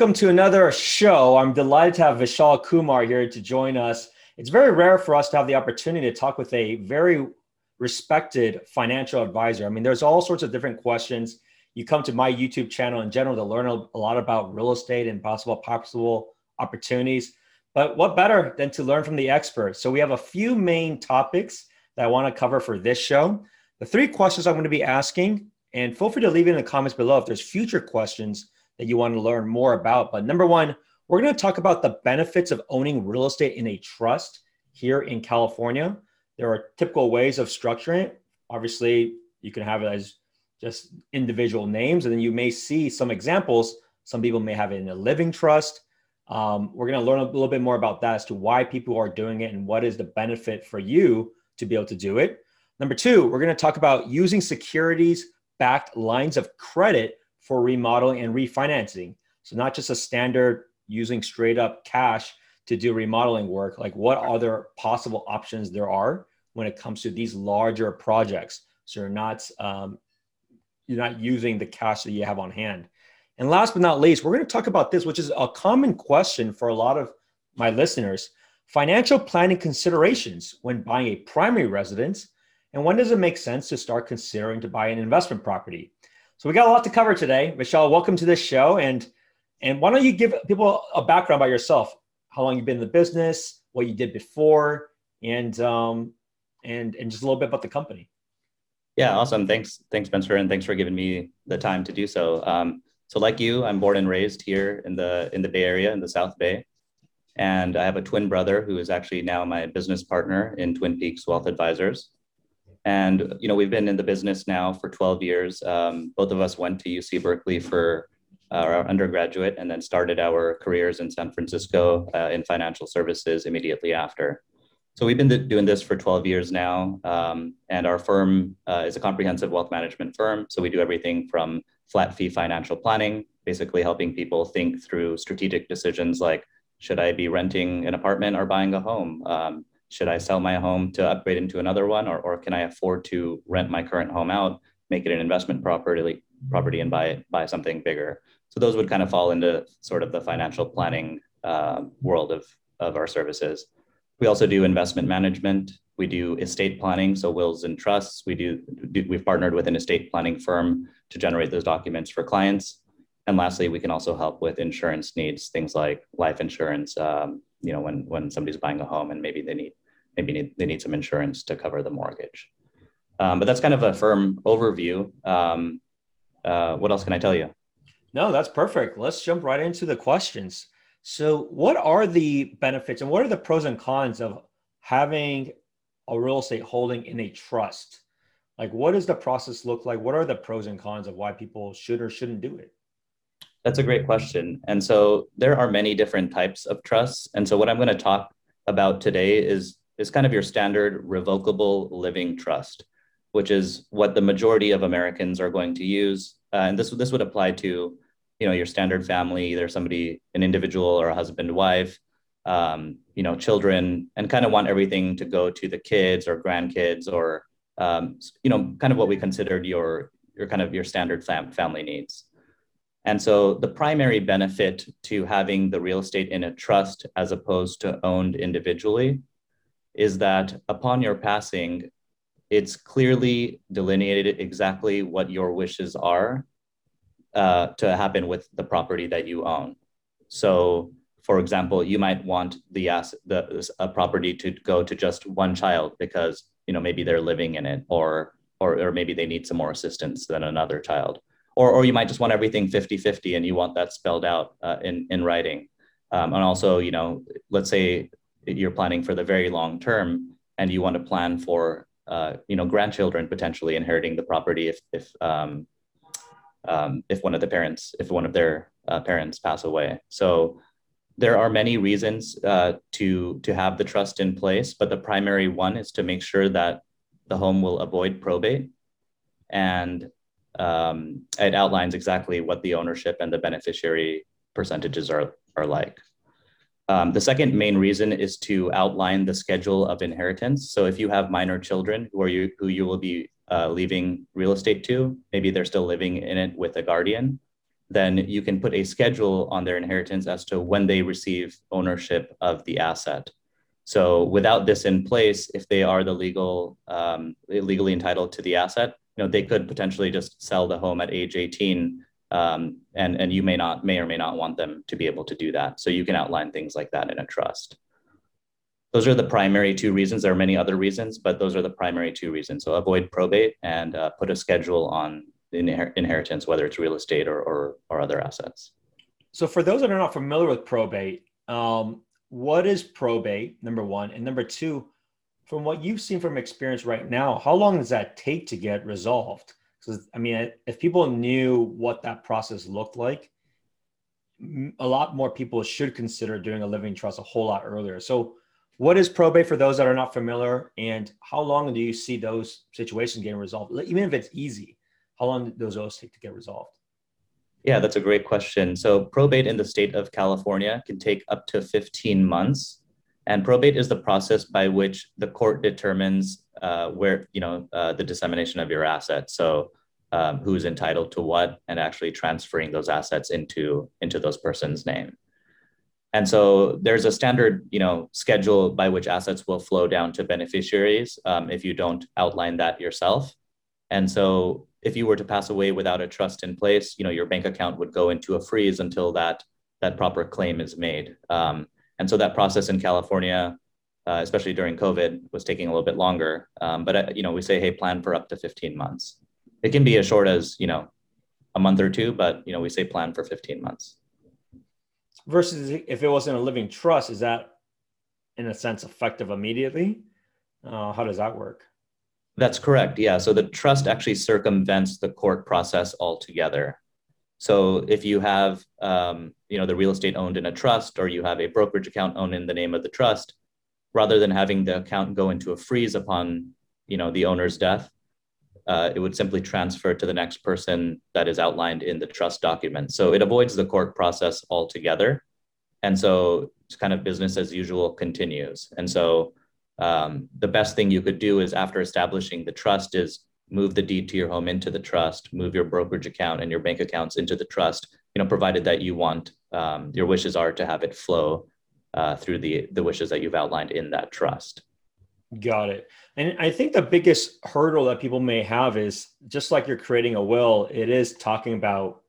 Welcome to another show. I'm delighted to have Vishal Kumar here to join us. It's very rare for us to have the opportunity to talk with a very respected financial advisor. I mean, there's all sorts of different questions. You come to my YouTube channel in general to learn a lot about real estate and possible possible opportunities. But what better than to learn from the expert? So we have a few main topics that I want to cover for this show. The three questions I'm going to be asking, and feel free to leave it in the comments below if there's future questions that you want to learn more about. But number one, we're going to talk about the benefits of owning real estate in a trust here in California. There are typical ways of structuring it. Obviously, you can have it as just individual names, and then you may see some examples. Some people may have it in a living trust. Um, we're going to learn a little bit more about that as to why people are doing it and what is the benefit for you to be able to do it. Number two, we're going to talk about using securities backed lines of credit for remodeling and refinancing. So not just a standard using straight up cash to do remodeling work, like what other possible options there are when it comes to these larger projects. So you're not um, you're not using the cash that you have on hand. And last but not least, we're going to talk about this, which is a common question for a lot of my listeners: financial planning considerations when buying a primary residence, and when does it make sense to start considering to buy an investment property? So we got a lot to cover today. Vishal, welcome to this show. And and why don't you give people a background about yourself? How long you've been in the business, what you did before, and um, and and just a little bit about the company. Yeah, awesome. Thanks, thanks, Spencer, and thanks for giving me the time to do so. Um, so, like you, I'm born and raised here in the in the Bay Area, in the South Bay, and I have a twin brother who is actually now my business partner in Twin Peaks Wealth Advisors. And you know, we've been in the business now for 12 years. Um, both of us went to UC Berkeley for uh, our undergraduate, and then started our careers in San Francisco uh, in financial services immediately after. So we've been doing this for 12 years now, um, and our firm uh, is a comprehensive wealth management firm. So we do everything from flat fee financial planning, basically helping people think through strategic decisions like should I be renting an apartment or buying a home? Um, should I sell my home to upgrade into another one, or, or can I afford to rent my current home out, make it an investment property, property, and buy buy something bigger? So those would kind of fall into sort of the financial planning uh, world of of our services. We also do investment management. We do estate planning, so wills and trusts. We do, do we've partnered with an estate planning firm to generate those documents for clients. And lastly, we can also help with insurance needs, things like life insurance. Um, you know, when when somebody's buying a home and maybe they need maybe need, they need some insurance to cover the mortgage. Um, but that's kind of a firm overview. Um, uh, what else can I tell you? No, that's perfect. Let's jump right into the questions. So, what are the benefits and what are the pros and cons of having a real estate holding in a trust? Like, what does the process look like? What are the pros and cons of why people should or shouldn't do it? That's a great question. And so, there are many different types of trusts. And so, what I'm going to talk about today is is kind of your standard revocable living trust, which is what the majority of Americans are going to use. Uh, and this this would apply to, you know, your standard family, either somebody, an individual or a husband, wife, um, you know, children, and kind of want everything to go to the kids or grandkids or, um, you know, kind of what we considered your your kind of your standard fam- family needs. And so the primary benefit to having the real estate in a trust as opposed to owned individually is that upon your passing, it's clearly delineated exactly what your wishes are uh, to happen with the property that you own. So, for example, you might want the the a property to go to just one child because you know maybe they're living in it, or or or maybe they need some more assistance than another child, or or you might just want everything 50-50 and you want that spelled out uh, in in writing. Um, and also, you know, let's say you're planning for the very long term and you want to plan for uh, you know grandchildren potentially inheriting the property if if um, um, if one of the parents if one of their uh, parents pass away. So there are many reasons uh, to to have the trust in place but the primary one is to make sure that the home will avoid probate. And um, it outlines exactly what the ownership and the beneficiary percentages are are like um, the second main reason is to outline the schedule of inheritance. So if you have minor children who are you who you will be uh, leaving real estate to, maybe they're still living in it with a guardian, then you can put a schedule on their inheritance as to when they receive ownership of the asset. So without this in place, if they are the legal um, legally entitled to the asset, you know they could potentially just sell the home at age 18, um, and and you may not may or may not want them to be able to do that. So you can outline things like that in a trust. Those are the primary two reasons. There are many other reasons, but those are the primary two reasons. So avoid probate and uh, put a schedule on inher- inheritance, whether it's real estate or, or or other assets. So for those that are not familiar with probate, um, what is probate number one and number two from what you've seen from experience right now how long does that take to get resolved because i mean if people knew what that process looked like a lot more people should consider doing a living trust a whole lot earlier so what is probate for those that are not familiar and how long do you see those situations getting resolved even if it's easy how long does those take to get resolved yeah, that's a great question. So, probate in the state of California can take up to 15 months. And probate is the process by which the court determines uh, where, you know, uh, the dissemination of your assets. So, um, who's entitled to what and actually transferring those assets into, into those persons' name. And so there's a standard, you know, schedule by which assets will flow down to beneficiaries um, if you don't outline that yourself. And so if you were to pass away without a trust in place, you know, your bank account would go into a freeze until that that proper claim is made. Um, and so that process in California, uh, especially during COVID, was taking a little bit longer. Um, but uh, you know, we say, hey, plan for up to 15 months. It can be as short as you know, a month or two, but you know, we say plan for 15 months. Versus if it wasn't a living trust, is that in a sense effective immediately? Uh, how does that work? That's correct. Yeah. So the trust actually circumvents the court process altogether. So if you have, um, you know, the real estate owned in a trust, or you have a brokerage account owned in the name of the trust, rather than having the account go into a freeze upon, you know, the owner's death, uh, it would simply transfer to the next person that is outlined in the trust document. So it avoids the court process altogether, and so it's kind of business as usual continues. And so um, the best thing you could do is after establishing the trust is move the deed to your home into the trust, move your brokerage account and your bank accounts into the trust, you know, provided that you want, um, your wishes are to have it flow uh, through the, the wishes that you've outlined in that trust. Got it. And I think the biggest hurdle that people may have is just like you're creating a will, it is talking about,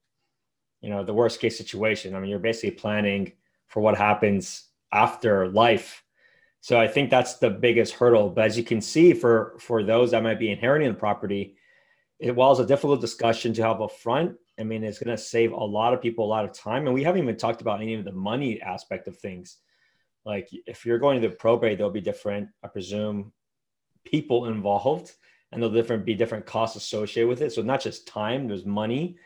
you know, the worst case situation. I mean, you're basically planning for what happens after life so I think that's the biggest hurdle. But as you can see, for for those that might be inheriting the property, it was a difficult discussion to have up front. I mean, it's going to save a lot of people a lot of time, and we haven't even talked about any of the money aspect of things. Like if you're going to the probate, there'll be different, I presume, people involved, and there'll different be different costs associated with it. So not just time, there's money.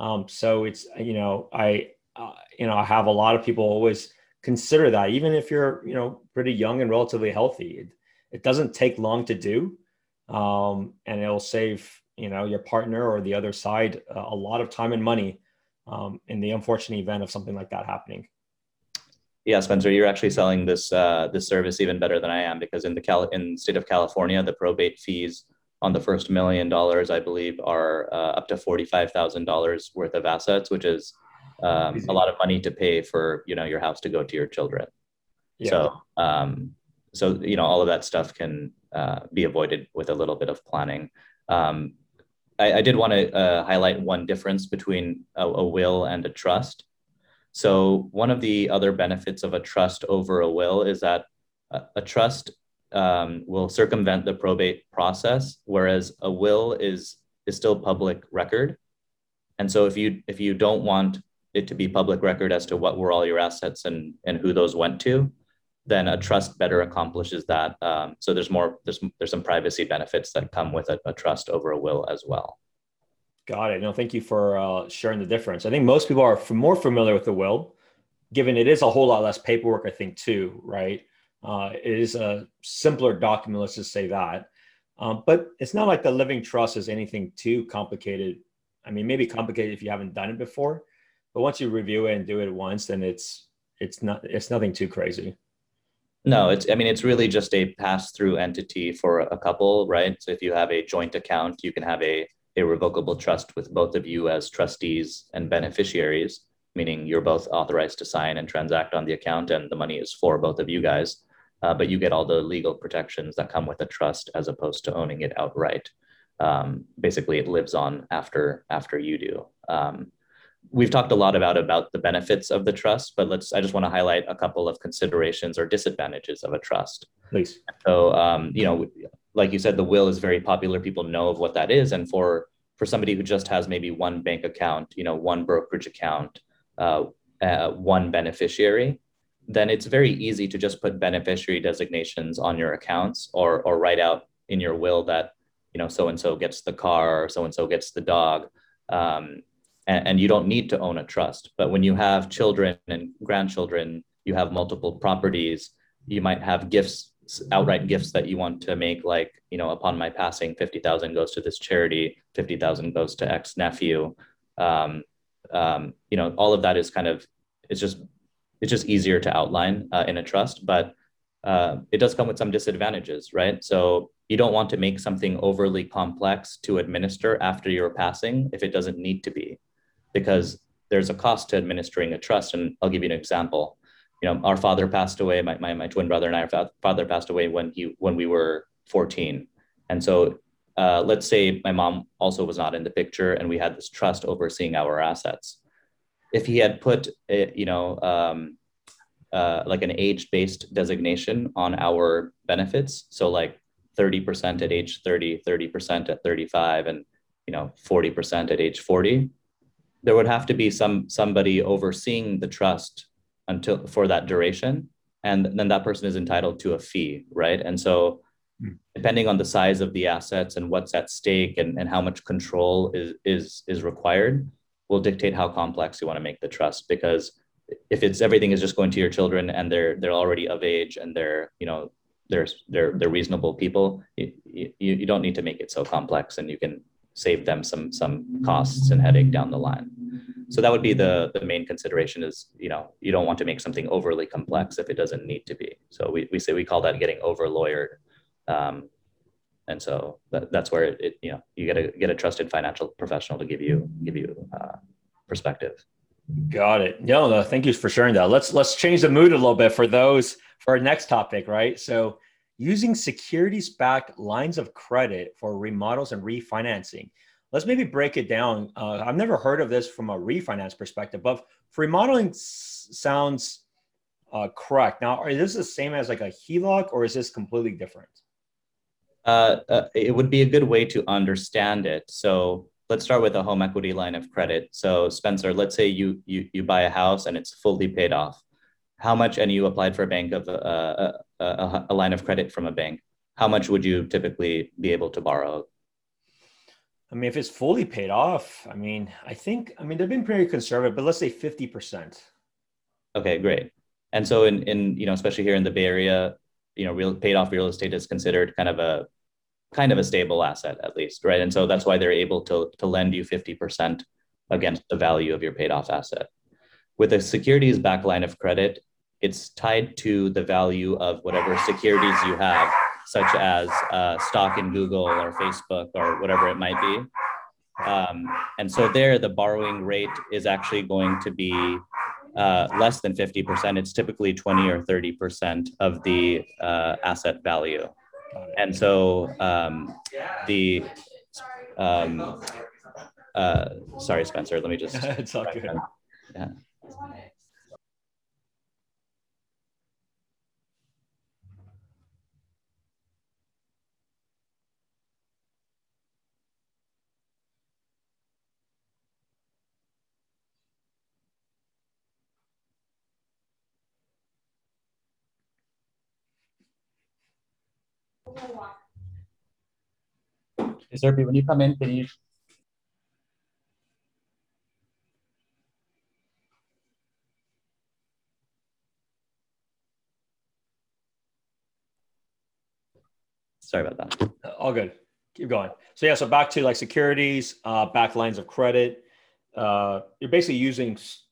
Um, so it's you know I uh, you know I have a lot of people always consider that even if you're you know pretty young and relatively healthy it, it doesn't take long to do um, and it'll save you know your partner or the other side a lot of time and money um, in the unfortunate event of something like that happening. Yeah spencer you're actually selling this uh, this service even better than i am because in the Cal- in the state of california the probate fees on the first million dollars i believe are uh, up to $45000 worth of assets which is um, a lot of money to pay for you know your house to go to your children. Yeah. so um, so you know all of that stuff can uh, be avoided with a little bit of planning. Um, I, I, did want to uh, highlight one difference between a, a, will and a trust. So one of the other benefits of a trust over a will is that a, a trust um, will circumvent the probate process whereas a will is is still public record. And so if you if you don't want it to be public record as to what were all your assets and and who those went to, then a trust better accomplishes that. Um, so there's more there's there's some privacy benefits that come with a, a trust over a will as well. Got it. No, thank you for uh, sharing the difference. I think most people are more familiar with the will, given it is a whole lot less paperwork. I think too, right? Uh, it is a simpler document. Let's just say that. Um, but it's not like the living trust is anything too complicated. I mean, maybe complicated if you haven't done it before, but once you review it and do it once, then it's it's not it's nothing too crazy. No, it's I mean it's really just a pass through entity for a couple, right? So if you have a joint account, you can have a irrevocable trust with both of you as trustees and beneficiaries, meaning you're both authorized to sign and transact on the account and the money is for both of you guys. Uh, but you get all the legal protections that come with a trust as opposed to owning it outright. Um, basically, it lives on after after you do. Um, we've talked a lot about about the benefits of the trust, but let's. I just want to highlight a couple of considerations or disadvantages of a trust. Please. So, um, you know, like you said, the will is very popular. People know of what that is, and for for somebody who just has maybe one bank account, you know, one brokerage account, uh, uh, one beneficiary, then it's very easy to just put beneficiary designations on your accounts or or write out in your will that you know so and so gets the car so and so gets the dog. Um, and, and you don't need to own a trust. But when you have children and grandchildren, you have multiple properties, you might have gifts outright gifts that you want to make like you know upon my passing 50000 goes to this charity 50000 goes to ex nephew um, um, you know all of that is kind of it's just it's just easier to outline uh, in a trust but uh, it does come with some disadvantages right so you don't want to make something overly complex to administer after your passing if it doesn't need to be because there's a cost to administering a trust. And I'll give you an example. You know, our father passed away. My, my, my twin brother and I, our father passed away when he when we were 14. And so uh, let's say my mom also was not in the picture, and we had this trust overseeing our assets. If he had put, a, you know, um, uh, like an age-based designation on our benefits, so like 30% at age 30, 30% at 35, and you know 40% at age 40, there would have to be some somebody overseeing the trust until for that duration. And then that person is entitled to a fee right? And so hmm. depending on the size of the assets and what's at stake and, and how much control is is is required will dictate how complex you want to make the trust. Because if it's everything is just going to your children and they're they're already of age and they're you know they're they're they're reasonable people you, you, you don't need to make it so complex and you can save them some some costs and headache down the line. So that would be the the main consideration is you know you don't want to make something overly complex if it doesn't need to be. So we, we say we call that getting over lawyered. Um, and so that, that's where it, it, you know you get a get a trusted financial professional to give you give you uh, perspective. Got it. No, no, thank you for sharing that. Let's let's change the mood a little bit for those for our next topic, right? So using securities backed lines of credit for remodels and refinancing. Let's maybe break it down. Uh, I've never heard of this from a refinance perspective, but for remodeling s- sounds uh, correct. Now, is this the same as like a HELOC or is this completely different? Uh, uh, it would be a good way to understand it. So let's start with a home equity line of credit. So Spencer, let's say you you you buy a house and it's fully paid off how much and you applied for a bank of uh, a, a, line of credit from a bank how much would you typically be able to borrow? I mean if it's fully paid off i mean i think i mean they've been pretty conservative but let's say 50% okay great. And so in in you know especially here in the bay area you know real paid off real estate is considered kind of a kind of a stable asset at least right? And so that's why they're able to to lend you 50% against the value of your paid off asset. With a securities back line of credit it's tied to the value of whatever securities you have, such as uh, stock in Google or Facebook or whatever it might be. Um, and so there, the borrowing rate is actually going to be uh, less than 50%. It's typically 20 or 30% of the uh, asset value. And so um, the, um, uh, sorry, Spencer, let me just. it's all good. Yeah. Hey, Serpi, when you come in, can you Sorry about that. All good. Keep going. So yeah, so back to like securities, uh, back lines of credit. Uh, you're basically using s-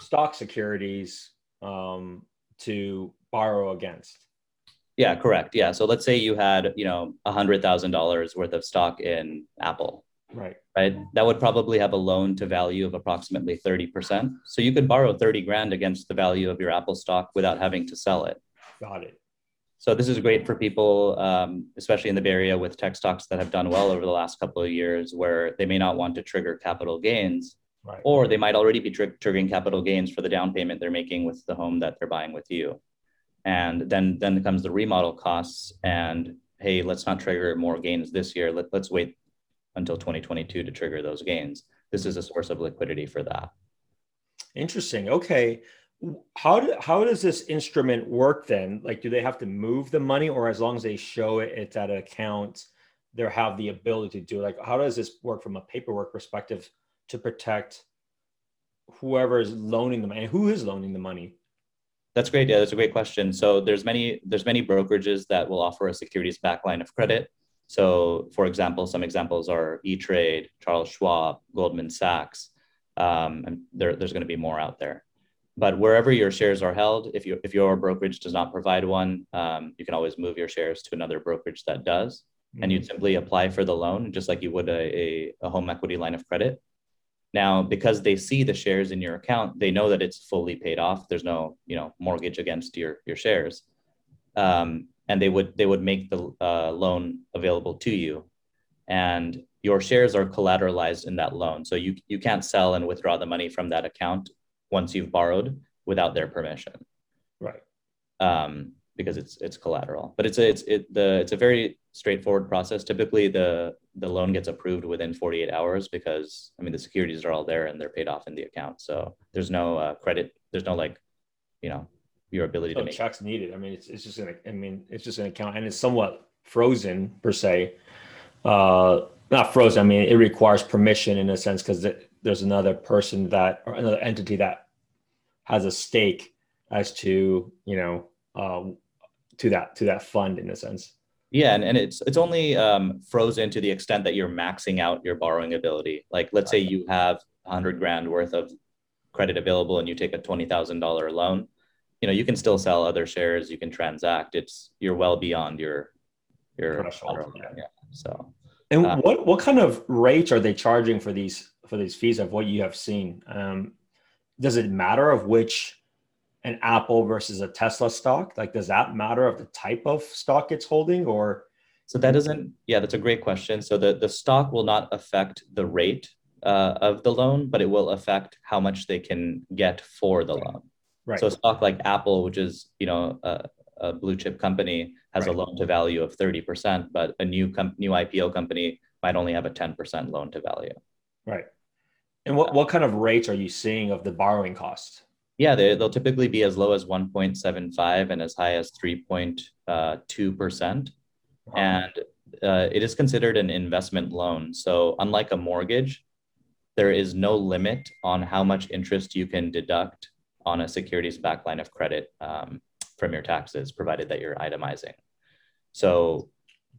stock securities um, to borrow against. Yeah, correct. Yeah. So let's say you had, you know, a hundred thousand dollars worth of stock in Apple, Right. Right. That would probably have a loan to value of approximately 30%. So you could borrow 30 grand against the value of your Apple stock without having to sell it. Got it. So this is great for people, um, especially in the Bay Area with tech stocks that have done well over the last couple of years, where they may not want to trigger capital gains, right. or they might already be tr- triggering capital gains for the down payment they're making with the home that they're buying with you. And then then comes the remodel costs, and hey, let's not trigger more gains this year. Let, let's wait until 2022 to trigger those gains. This is a source of liquidity for that. Interesting. Okay. How do, how does this instrument work then? Like, do they have to move the money, or as long as they show it, it's at an account, they have the ability to do it? Like, how does this work from a paperwork perspective to protect whoever is loaning the money? And who is loaning the money? That's great. Yeah, that's a great question. So there's many there's many brokerages that will offer a securities back line of credit. So, for example, some examples are E-Trade, Charles Schwab, Goldman Sachs, um, and there, there's going to be more out there. But wherever your shares are held, if you if your brokerage does not provide one, um, you can always move your shares to another brokerage that does, mm-hmm. and you'd simply apply for the loan just like you would a, a, a home equity line of credit. Now, because they see the shares in your account, they know that it's fully paid off. There's no, you know, mortgage against your your shares, um, and they would they would make the uh, loan available to you, and your shares are collateralized in that loan. So you you can't sell and withdraw the money from that account once you've borrowed without their permission. Right. Um, because it's it's collateral. But it's a, it's it the it's a very straightforward process. Typically, the the loan gets approved within 48 hours because I mean the securities are all there and they're paid off in the account. So there's no uh, credit. There's no like, you know, your ability no to make checks needed. I mean, it's it's just an I mean it's just an account and it's somewhat frozen per se. Uh, not frozen. I mean, it requires permission in a sense because there's another person that or another entity that has a stake as to you know um, to that to that fund in a sense. Yeah, and, and it's it's only um, frozen to the extent that you're maxing out your borrowing ability. Like let's say you have hundred grand worth of credit available and you take a twenty thousand dollar loan, you know you can still sell other shares, you can transact. It's you're well beyond your your yeah. So and uh, what what kind of rates are they charging for these for these fees of what you have seen? Um, does it matter of which an Apple versus a Tesla stock? Like, does that matter of the type of stock it's holding or? So that doesn't, yeah, that's a great question. So the, the stock will not affect the rate uh, of the loan, but it will affect how much they can get for the loan. Right. So a stock like Apple, which is, you know, a, a blue chip company has right. a loan to value of 30%, but a new com- new IPO company might only have a 10% loan to value. Right. And what, what kind of rates are you seeing of the borrowing costs? Yeah, they, will typically be as low as 1.75 and as high as 3.2%. Wow. And uh, it is considered an investment loan. So, unlike a mortgage, there is no limit on how much interest you can deduct on a securities back line of credit um, from your taxes, provided that you're itemizing. So,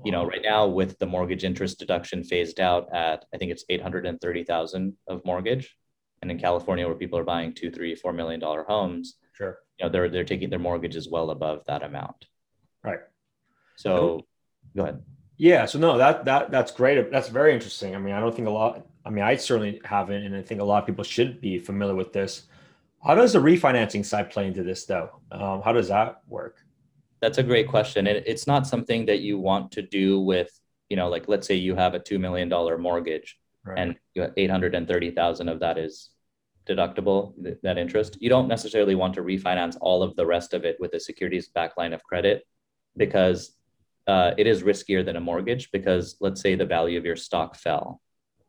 you know, right now with the mortgage interest deduction phased out at, I think it's 830,000 of mortgage and in California where people are buying two, three, four million dollar homes, sure, you know, they're they're taking their mortgages well above that amount. Right. So, go ahead. Yeah. So no, that that that's great. That's very interesting. I mean, I don't think a lot. I mean, I certainly haven't, and I think a lot of people should be familiar with this. How does the refinancing side play into this, though? Um, how does that work? That's a great question. It, it's not something that you want to do with, you know, like let's say you have a two million dollar mortgage, right. and eight hundred and thirty thousand of that is deductible, that interest. You don't necessarily want to refinance all of the rest of it with a securities back line of credit because uh, it is riskier than a mortgage because let's say the value of your stock fell.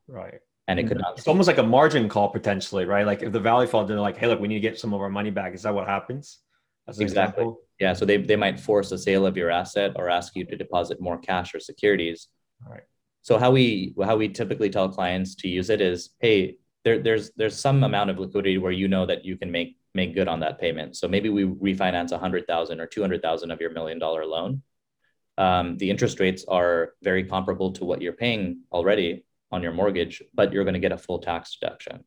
Right. And it could not. It's almost like a margin call potentially, right? Like if the value falls, they're like, hey, look, we need to get some of our money back. Is that what happens? exactly. Example? Yeah. So they, they might force a sale of your asset or ask you to deposit more cash or securities. Right. So how we how we typically tell clients to use it is, hey, there, there's there's some amount of liquidity where you know that you can make make good on that payment. So maybe we refinance a hundred thousand or two hundred thousand of your million dollar loan. Um, the interest rates are very comparable to what you're paying already on your mortgage, but you're going to get a full tax deduction.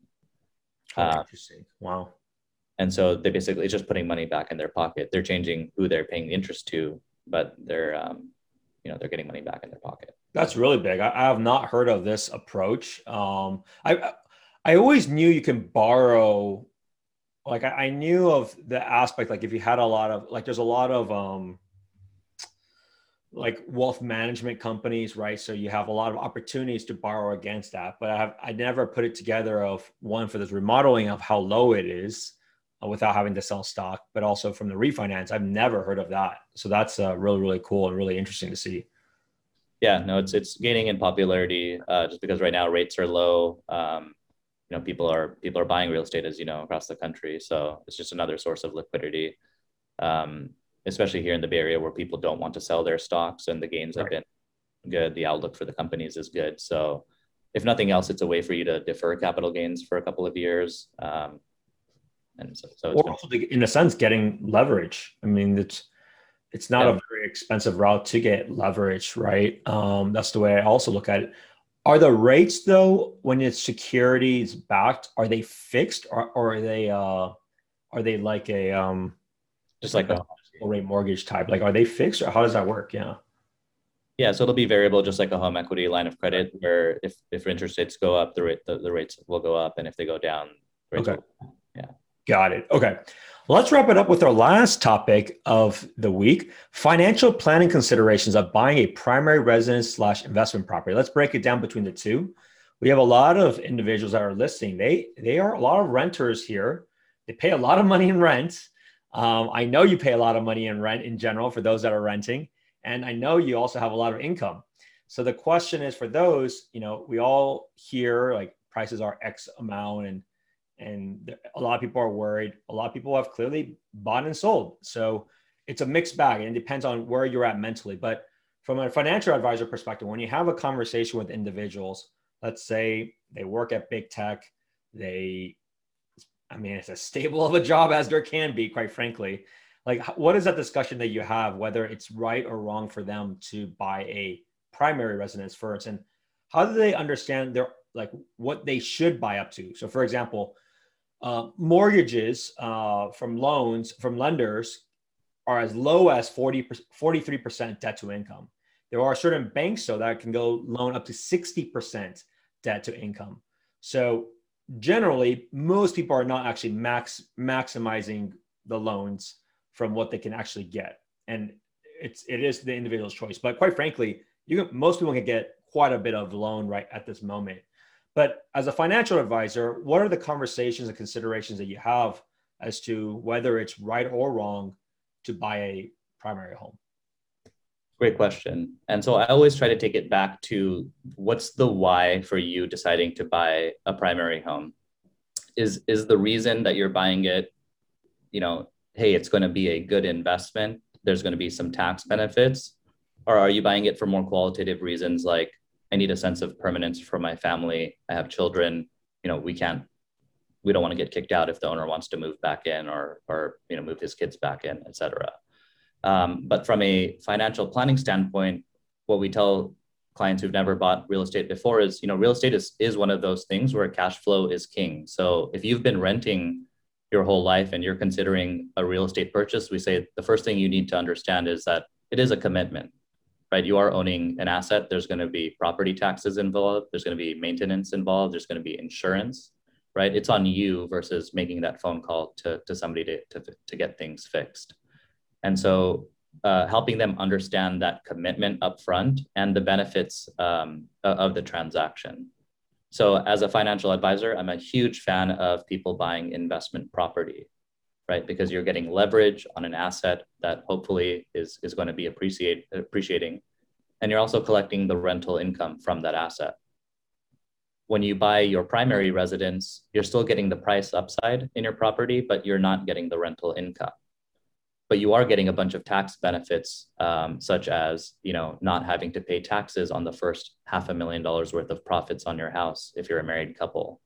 Uh, interesting. Wow. And so they basically it's just putting money back in their pocket. They're changing who they're paying the interest to, but they're um, you know they're getting money back in their pocket That's really big. I, I have not heard of this approach. Um, I I always knew you can borrow. Like I, I knew of the aspect, like if you had a lot of like, there's a lot of um, like wealth management companies, right? So you have a lot of opportunities to borrow against that. But I have I never put it together of one for this remodeling of how low it is uh, without having to sell stock, but also from the refinance. I've never heard of that. So that's uh, really really cool and really interesting to see. Yeah, no, it's it's gaining in popularity uh, just because right now rates are low. Um, you know, people are people are buying real estate as you know across the country, so it's just another source of liquidity. Um, especially here in the Bay Area where people don't want to sell their stocks and the gains right. have been good. The outlook for the companies is good. So, if nothing else, it's a way for you to defer capital gains for a couple of years. Um, and so, so or also in a sense, getting leverage. I mean, it's it's not yeah. a very expensive route to get leverage, right? Um, that's the way I also look at it. Are the rates though, when it's securities backed, are they fixed or, or are they uh, are they like a um, just like a rate mortgage type? Like, are they fixed or how does that work? Yeah. Yeah, so it'll be variable, just like a home equity line of credit, where if, if interest rates go up, the rate the, the rates will go up, and if they go down, okay. Will, yeah. Got it. Okay. Let's wrap it up with our last topic of the week: financial planning considerations of buying a primary residence slash investment property. Let's break it down between the two. We have a lot of individuals that are listing. They they are a lot of renters here. They pay a lot of money in rent um, I know you pay a lot of money in rent in general for those that are renting, and I know you also have a lot of income. So the question is for those, you know, we all hear like prices are X amount, and and a lot of people are worried. A lot of people have clearly bought and sold. So it's a mixed bag, and it depends on where you're at mentally. But from a financial advisor perspective, when you have a conversation with individuals, let's say they work at big tech, they I mean, it's as stable of a job as there can be, quite frankly. Like, what is that discussion that you have, whether it's right or wrong for them to buy a primary residence first? And how do they understand their, like, what they should buy up to? So, for example, uh, mortgages uh, from loans from lenders are as low as 40, 43% debt to income. There are certain banks, though, that can go loan up to 60% debt to income. So generally most people are not actually max maximizing the loans from what they can actually get and it's it is the individual's choice but quite frankly you can, most people can get quite a bit of loan right at this moment but as a financial advisor what are the conversations and considerations that you have as to whether it's right or wrong to buy a primary home Great question. And so I always try to take it back to what's the why for you deciding to buy a primary home? Is is the reason that you're buying it, you know, hey, it's going to be a good investment, there's going to be some tax benefits, or are you buying it for more qualitative reasons like I need a sense of permanence for my family, I have children, you know, we can't we don't want to get kicked out if the owner wants to move back in or or you know move his kids back in, et cetera. Um, but from a financial planning standpoint, what we tell clients who've never bought real estate before is, you know, real estate is, is one of those things where cash flow is king. So if you've been renting your whole life and you're considering a real estate purchase, we say the first thing you need to understand is that it is a commitment, right? You are owning an asset. There's going to be property taxes involved. There's going to be maintenance involved. There's going to be insurance, right? It's on you versus making that phone call to, to somebody to, to, to get things fixed. And so uh, helping them understand that commitment upfront and the benefits um, of the transaction. So as a financial advisor, I'm a huge fan of people buying investment property, right? Because you're getting leverage on an asset that hopefully is, is going to be appreciate, appreciating. And you're also collecting the rental income from that asset. When you buy your primary residence, you're still getting the price upside in your property, but you're not getting the rental income but you are getting a bunch of tax benefits, um, such as you know not having to pay taxes on the first half a million dollars worth of profits on your house if you're a married couple.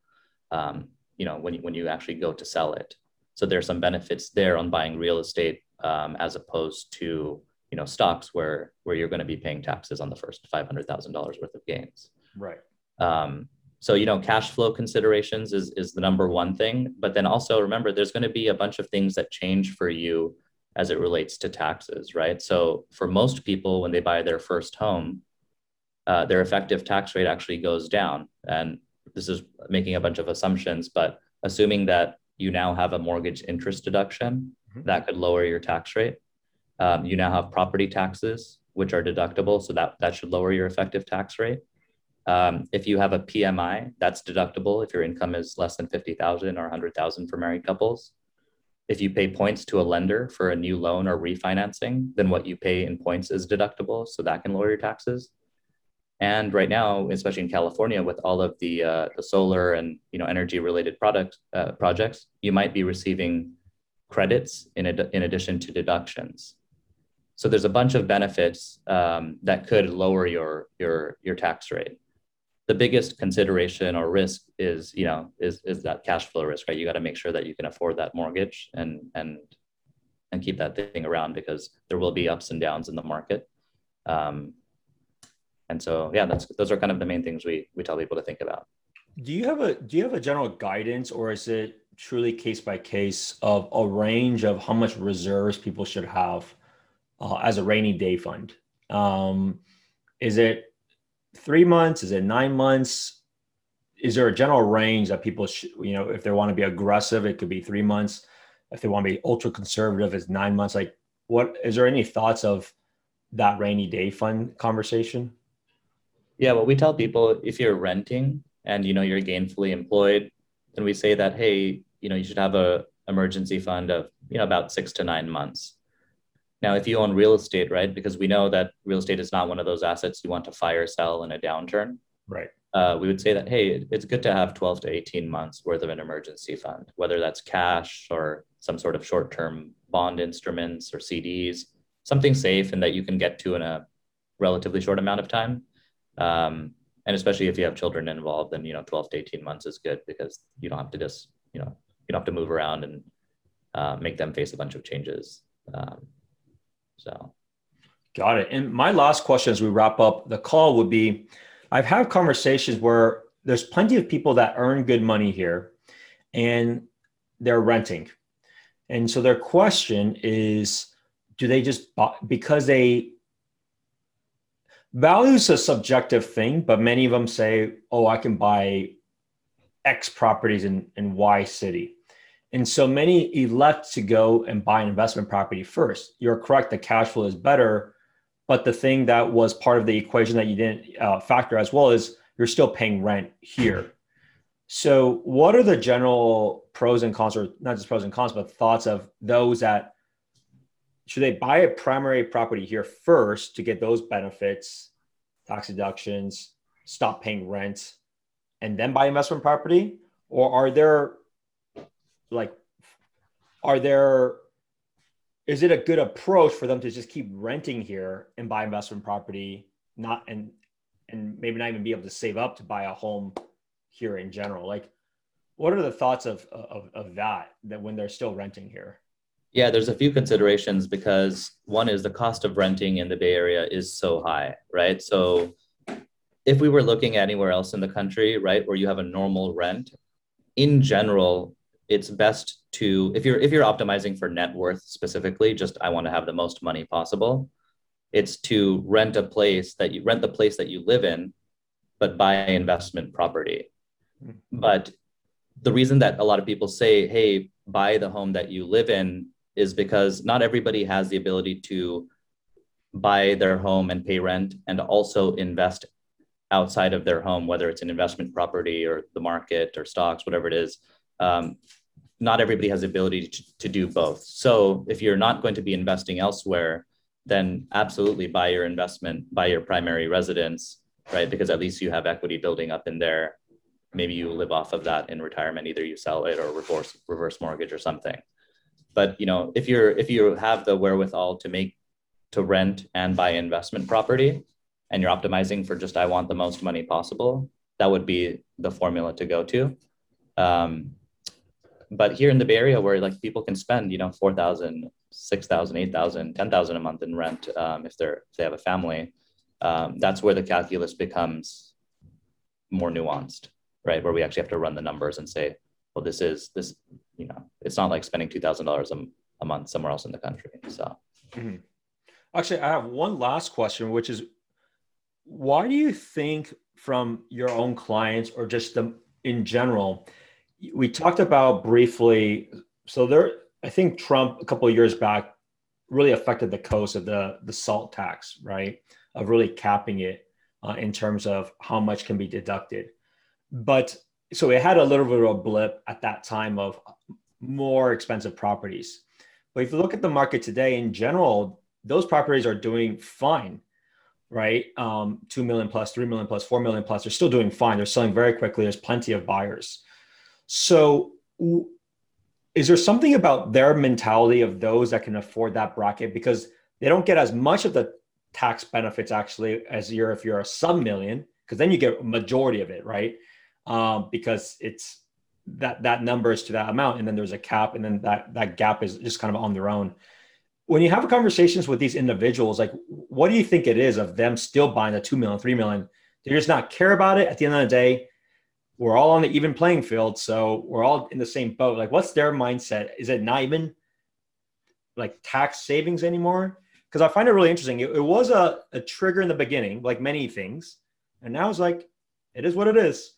Um, you know when you, when you actually go to sell it. So there's some benefits there on buying real estate um, as opposed to you know stocks where where you're going to be paying taxes on the first five hundred thousand dollars worth of gains. Right. Um, so you know cash flow considerations is is the number one thing, but then also remember there's going to be a bunch of things that change for you as it relates to taxes, right? So for most people, when they buy their first home, uh, their effective tax rate actually goes down. And this is making a bunch of assumptions, but assuming that you now have a mortgage interest deduction, mm-hmm. that could lower your tax rate. Um, you now have property taxes, which are deductible, so that, that should lower your effective tax rate. Um, if you have a PMI, that's deductible if your income is less than 50,000 or 100,000 for married couples. If you pay points to a lender for a new loan or refinancing, then what you pay in points is deductible, so that can lower your taxes. And right now, especially in California, with all of the uh, the solar and you know energy related product uh, projects, you might be receiving credits in ad- in addition to deductions. So there's a bunch of benefits um, that could lower your your your tax rate. The biggest consideration or risk is you know is is that cash flow risk, right? You got to make sure that you can afford that mortgage and and and keep that thing around because there will be ups and downs in the market. Um, and so yeah that's those are kind of the main things we we tell people to think about. Do you have a do you have a general guidance or is it truly case by case of a range of how much reserves people should have uh, as a rainy day fund? Um, is it three months? Is it nine months? Is there a general range that people should you know if they want to be aggressive it could be three months. If they want to be ultra conservative it's nine months. Like what is there any thoughts of that rainy day fund conversation yeah, well, we tell people if you're renting and you know you're gainfully employed, then we say that hey, you know you should have a emergency fund of you know about six to nine months. Now, if you own real estate, right, because we know that real estate is not one of those assets you want to fire sell in a downturn, right? Uh, we would say that hey, it's good to have 12 to 18 months worth of an emergency fund, whether that's cash or some sort of short-term bond instruments or CDs, something safe and that you can get to in a relatively short amount of time. Um, and especially if you have children involved, then you know 12 to 18 months is good because you don't have to just you know you don't have to move around and uh, make them face a bunch of changes. Um, so, got it. And my last question as we wrap up the call would be, I've had conversations where there's plenty of people that earn good money here, and they're renting, and so their question is, do they just buy, because they value is a subjective thing, but many of them say, oh, I can buy X properties in, in Y city. And so many elect to go and buy an investment property first. You're correct, the cash flow is better. But the thing that was part of the equation that you didn't uh, factor as well is you're still paying rent here. So, what are the general pros and cons, or not just pros and cons, but thoughts of those that should they buy a primary property here first to get those benefits, tax deductions, stop paying rent, and then buy investment property? Or are there like, are there, is it a good approach for them to just keep renting here and buy investment property, not and and maybe not even be able to save up to buy a home here in general? Like, what are the thoughts of of, of that that when they're still renting here? Yeah, there's a few considerations because one is the cost of renting in the Bay Area is so high, right? So if we were looking anywhere else in the country, right, where you have a normal rent, in general, it's best to if you're if you're optimizing for net worth specifically, just I want to have the most money possible, it's to rent a place that you rent the place that you live in, but buy investment property. Mm-hmm. But the reason that a lot of people say, hey, buy the home that you live in is because not everybody has the ability to buy their home and pay rent and also invest outside of their home, whether it's an investment property or the market or stocks, whatever it is. Um, not everybody has the ability to, to do both. So if you're not going to be investing elsewhere, then absolutely buy your investment, buy your primary residence, right? Because at least you have equity building up in there. Maybe you live off of that in retirement. Either you sell it or reverse reverse mortgage or something but you know if you're if you have the wherewithal to make to rent and buy investment property and you're optimizing for just i want the most money possible that would be the formula to go to. Um, but here in the bay area where like people can spend you know 4000 6000 8000 10000 a month in rent um, if they're if they have a family um, that's where the calculus becomes more nuanced right? Where we actually have to run the numbers and say well this is this you know, it's not like spending two thousand dollars a month somewhere else in the country. So, mm-hmm. actually, I have one last question, which is why do you think from your own clients or just the, in general we talked about briefly so there i think trump a couple of years back really affected the coast of the the salt tax right of really capping it uh, in terms of how much can be deducted but so it had a little bit of a blip at that time of more expensive properties but if you look at the market today in general those properties are doing fine right? Um, 2 million plus, 3 million plus, 4 million plus, they're still doing fine. They're selling very quickly. There's plenty of buyers. So, is there something about their mentality of those that can afford that bracket because they don't get as much of the tax benefits actually as you're if you're a sub million because then you get a majority of it, right? Um, because it's that that number is to that amount and then there's a cap and then that that gap is just kind of on their own when you have conversations with these individuals, like what do you think it is of them still buying the two million, three million? They just not care about it. At the end of the day, we're all on the even playing field, so we're all in the same boat. Like, what's their mindset? Is it not even like tax savings anymore? Because I find it really interesting. It, it was a, a trigger in the beginning, like many things, and now it's like it is what it is.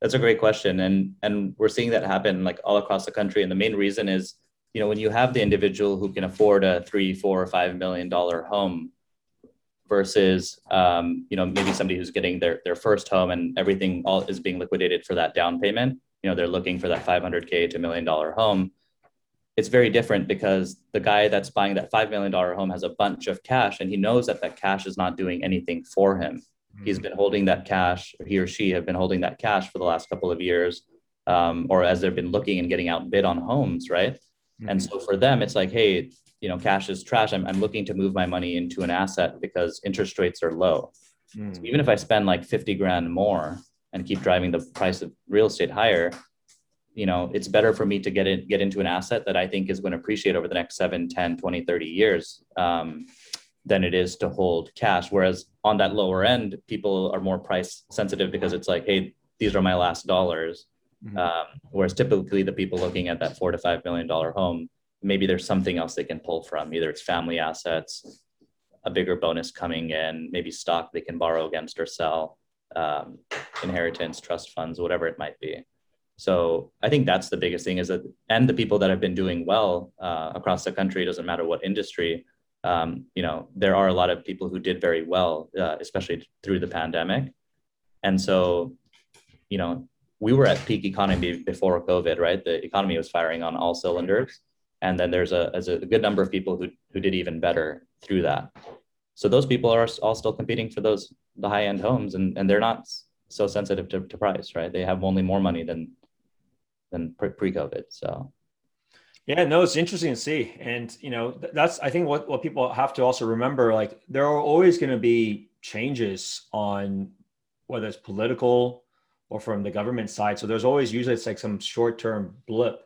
That's a great question, and and we're seeing that happen like all across the country. And the main reason is you know when you have the individual who can afford a three four or five million dollar home versus um, you know maybe somebody who's getting their their first home and everything all is being liquidated for that down payment you know they're looking for that 500k to million dollar home it's very different because the guy that's buying that $5 million home has a bunch of cash and he knows that that cash is not doing anything for him. He's been holding that cash or he or she have been holding that cash for the last couple of years um, or as they've been looking and getting outbid on homes right Mm-hmm. And so for them, it's like, hey, you know, cash is trash. I'm, I'm looking to move my money into an asset because interest rates are low. Mm. So even if I spend like 50 grand more and keep driving the price of real estate higher, you know, it's better for me to get in, get into an asset that I think is going to appreciate over the next 7, 10, 20, 30 years um, than it is to hold cash. Whereas on that lower end, people are more price sensitive because it's like, hey, these are my last dollars. Mm-hmm. Um, whereas typically the people looking at that four to five million dollar home, maybe there's something else they can pull from. Either it's family assets, a bigger bonus coming in, maybe stock they can borrow against or sell, um, inheritance, trust funds, whatever it might be. So I think that's the biggest thing is that, and the people that have been doing well uh, across the country, doesn't matter what industry, um, you know, there are a lot of people who did very well, uh, especially through the pandemic. And so, you know, we were at peak economy before COVID, right? The economy was firing on all cylinders. And then there's a, there's a good number of people who, who did even better through that. So those people are all still competing for those, the high end homes and, and they're not so sensitive to, to price, right? They have only more money than, than pre COVID. So. Yeah, no, it's interesting to see. And, you know, that's, I think what, what people have to also remember, like there are always going to be changes on whether it's political, or from the government side. So there's always usually it's like some short term blip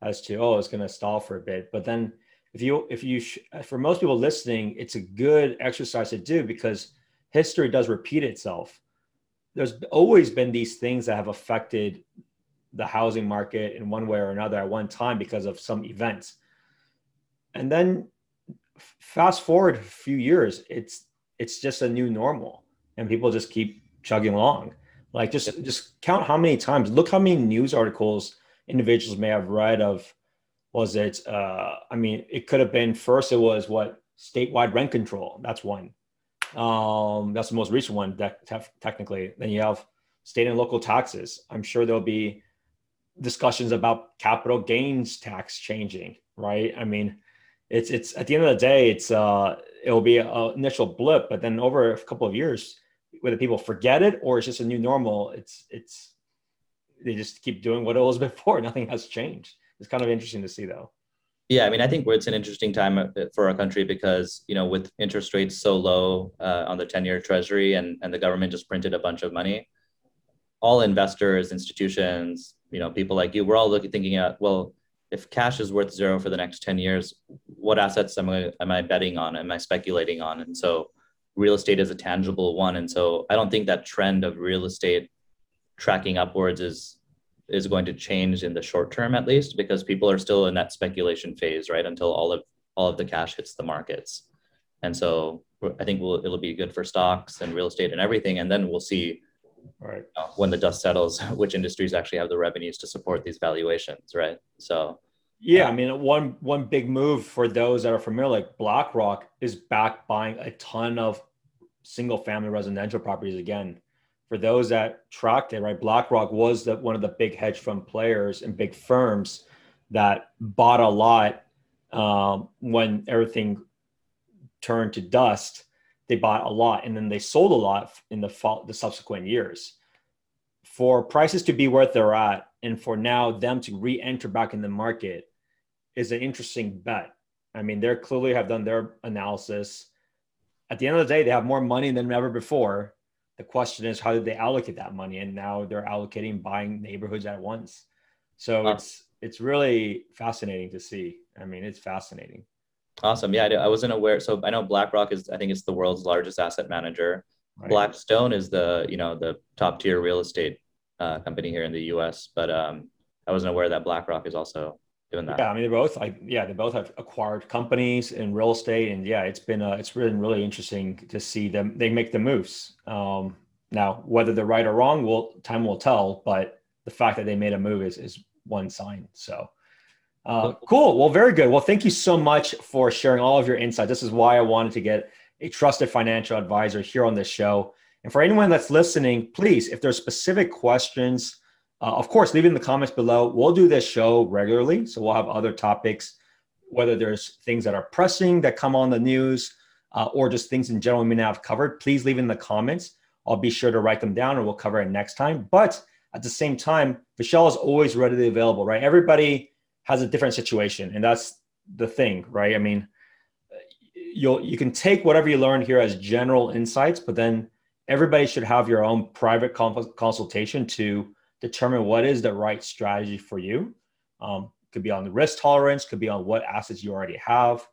as to oh it's going to stall for a bit. But then if you if you sh- for most people listening, it's a good exercise to do because history does repeat itself. There's always been these things that have affected the housing market in one way or another at one time because of some events. And then fast forward a few years, it's it's just a new normal and people just keep chugging along. Like just just count how many times. Look how many news articles individuals may have read of. Was it? Uh, I mean, it could have been first. It was what statewide rent control. That's one. Um, that's the most recent one. That technically, then you have state and local taxes. I'm sure there'll be discussions about capital gains tax changing. Right. I mean, it's it's at the end of the day, it's uh, it'll be an initial blip, but then over a couple of years, whether people forget it or it's just a new normal, it's it's they just keep doing what it was before. Nothing has changed. It's kind of interesting to see though. Yeah, I mean, I think it's an interesting time uh, for our country because you know, with interest rates so low uh, on the ten-year Treasury, and and the government just printed a bunch of money, all investors, institutions, you know, people like you, we're all looking, thinking at well, if cash is worth zero for the next ten years, what assets am I am I betting on? Am I speculating on? And so, real estate is a tangible one. And so I don't think that trend of real estate tracking upwards is is going to change in the short term at least because people are still in that speculation phase, right? Until all of all of the cash hits the markets. And so I think we'll, it'll be good for stocks and real estate and everything. And then we'll see right. You know, when the dust settles, which industries actually have the revenues to support these valuations, right? So yeah, I mean, one one big move for those that are familiar, like BlackRock, is back buying a ton of single family residential properties again. For those that tracked it, right, BlackRock was the, one of the big hedge fund players and big firms that bought a lot um, when everything turned to dust. They bought a lot, and then they sold a lot in the fall, the subsequent years. For prices to be where they're at, and for now them to re-enter back in the market is an interesting bet. I mean, they clearly have done their analysis. At the end of the day, they have more money than ever before. The question is, how did they allocate that money? And now they're allocating buying neighborhoods at once. So it's it's really fascinating to see. I mean, it's fascinating. Awesome. Yeah, I wasn't aware. So I know BlackRock is, I think it's the world's largest asset manager. Right. Blackstone is the, you know, the top tier real estate uh, company here in the U.S. But um, I wasn't aware that BlackRock is also doing that. Yeah, I mean, they're both like, yeah, they both have acquired companies in real estate, and yeah, it's been uh, it's been really interesting to see them. They make the moves. Um, now, whether they're right or wrong, will time will tell. But the fact that they made a move is is one sign. So. Uh, cool. Well, very good. Well, thank you so much for sharing all of your insight. This is why I wanted to get a trusted financial advisor here on this show. And for anyone that's listening, please, if there's specific questions, uh, of course, leave it in the comments below. We'll do this show regularly. So we'll have other topics, whether there's things that are pressing that come on the news uh, or just things in general we may not have covered. Please leave in the comments. I'll be sure to write them down and we'll cover it next time. But at the same time, Vishal is always readily available, right? Everybody has a different situation. And that's the thing, right? I mean, you'll you can take whatever you learn here as general insights, but then everybody should have your own private consultation to determine what is the right strategy for you. Um, could be on the risk tolerance, could be on what assets you already have.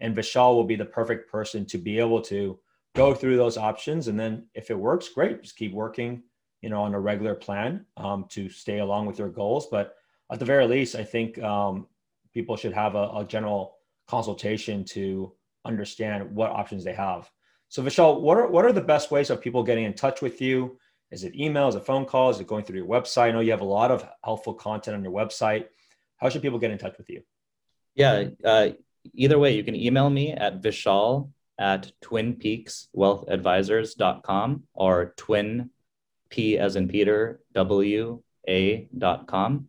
And Vishal will be the perfect person to be able to go through those options. And then if it works, great, just keep working, you know, on a regular plan um, to stay along with your goals. But at the very least, I think um, people should have a, a general consultation to understand what options they have. So Vishal, what are what are the best ways of people getting in touch with you? Is it email? Is it phone call? Is it going through your website? I know you have a lot of helpful content on your website. How should people get in touch with you? Yeah, uh, either way, you can email me at Vishal at twinpeakswealthadvisors.com or twin P as in Peter, W A dot com.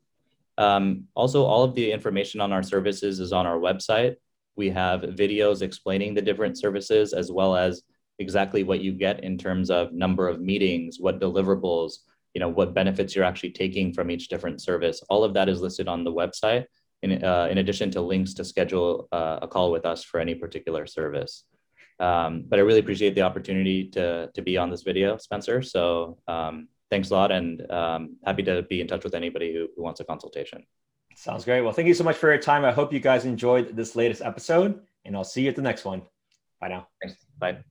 Um, also, all of the information on our services is on our website. We have videos explaining the different services as well as exactly what you get in terms of number of meetings, what deliverables, you know, what benefits you're actually taking from each different service. All of that is listed on the website. In, uh, in addition to links to schedule uh, a call with us for any particular service. Um, but I really appreciate the opportunity to, to be on this video, Spencer. So um, thanks a lot and um, happy to be in touch with anybody who, who wants a consultation. Sounds great. Well, thank you so much for your time. I hope you guys enjoyed this latest episode, and I'll see you at the next one. Bye now. Thanks. Bye.